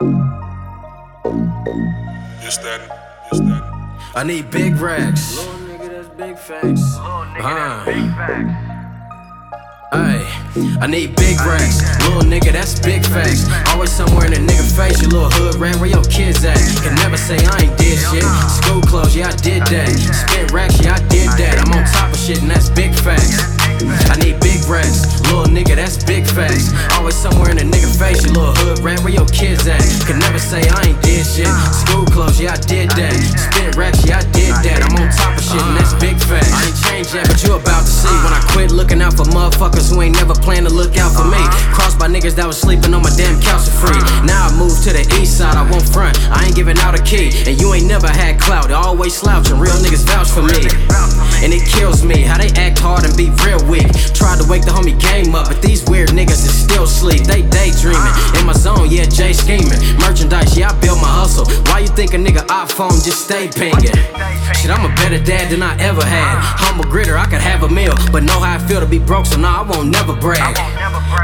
Yes, daddy. Yes, daddy. I need big racks. Little nigga, that's big facts. Uh. Ay, I need big racks. Little nigga, that's big facts. Always somewhere in a nigga face. You little hood rat, where your kids at? Can never say I ain't did shit. School clothes, yeah, I did that. Spent racks, yeah, I did that. I'm on top of shit, and that's big facts. I need big racks. Little nigga, that's big facts. Always somewhere in a nigga face. You little hood rat, where your kids at? Can never say I ain't did shit. School clothes, yeah, I did that. Spit racks, yeah, I did that. I'm on top of shit, and that's big facts. I ain't changed yet, but you about to see when I quit looking out for motherfuckers who ain't never planned to look out for me. Crossed by niggas that was sleeping on my damn couch for free. Now I moved to the east side, I won't front. I ain't giving out a key, and you ain't never had clout. Always slouching, real niggas vouch for me. Tried to wake the homie game up, but these weird niggas is still sleep. They daydreaming. In my zone, yeah, Jay scheming. Merchandise, yeah, I built my hustle. Why you think a nigga iPhone just stay pinging? Shit, I'm a better dad than I ever had. Humble gritter, I could have a meal, but know how I feel to be broke, so nah, I won't never brag.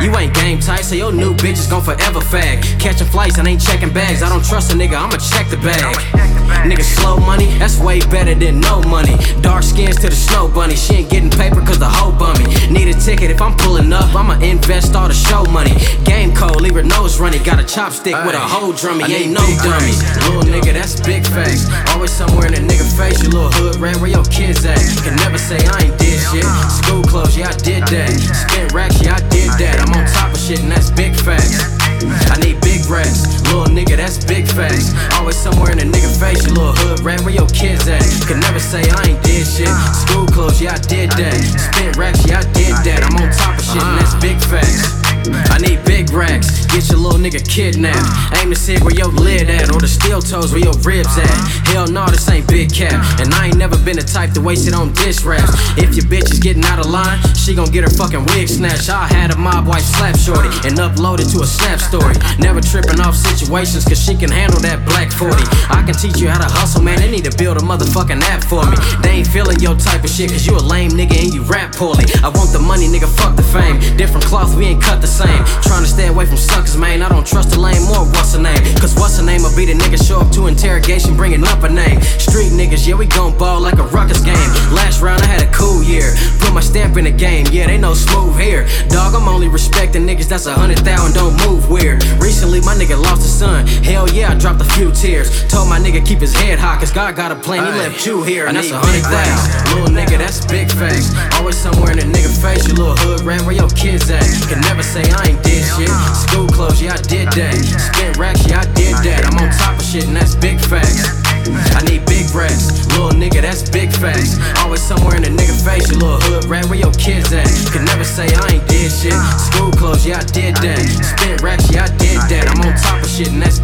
You ain't game tight, so your new bitch is gon' forever fag. Catching flights and ain't checking bags. I don't trust a nigga, I'ma check the bag. Nigga, slow money, that's way better than no money. Dark skins to the snow bunny. She ain't getting paper cause the hoe bummy. Ticket if I'm pulling up, I'ma invest all the show money. Game cold, leave her nose running. Got a chopstick with a whole drummy, ain't no dummy. Little nigga, that's big facts. Always somewhere in a nigga face, Your little hood rat, where your kids at? Can never say I ain't did shit. School clothes, yeah, I did that. Spent racks, yeah, I did that. I'm on top of shit, and that's big facts. I need Always somewhere in a nigga face, you little hood rat, where your kids at? Can never say I ain't did shit. School clothes, yeah, I did that. Spent racks, yeah, I did that. I'm on top of shit, and that's big facts. I need big get your little nigga kidnapped. Aim to see where your lid at, or the steel toes where your ribs at. Hell no, this ain't big cap. And I ain't never been the type to waste it on dish raps. If your bitch is getting out of line, she gon' get her fucking wig snatched. I had a mob wife slap shorty and upload it to a snap story. Never tripping off situations, cause she can handle that black 40. I can teach you how to hustle, man. They need to build a motherfucking app for me. They ain't feeling your type of shit, cause you a lame nigga and you rap poorly. I want the money, nigga, fuck the fame. Different cloth, we ain't cut the same. Trying to stay away from suckers, man. I don't trust the lame or what's her name. Cause what's her name will be the nigga show up to interrogation, bringing up a name. Street niggas, yeah, we gon' ball like a ruckus game. Last round, I had a cool year. Put my stamp in the game, yeah, they know smooth here. Dog, I'm only respecting niggas that's a hundred thousand, don't move weird. Recently, my nigga lost his son. Hell yeah, I dropped a few tears. Told my nigga keep his head high, cause God got a plan, he left you here, and that's a hundred thousand. Little nigga, that's big facts. Always somewhere in a nigga face, you little hood rat, where your kids at? Can never say I ain't did shit. School clothes, yeah, I did that. Spent racks, yeah, I did that. I'm on top of shit, and that's big facts. I need big racks, little nigga, that's big facts. Always somewhere in a nigga face, you little hood rat, where your kids at? Can never say I ain't did shit. School clothes, yeah, I did that. Spent racks, yeah, I did that. I'm on top of shit, and that's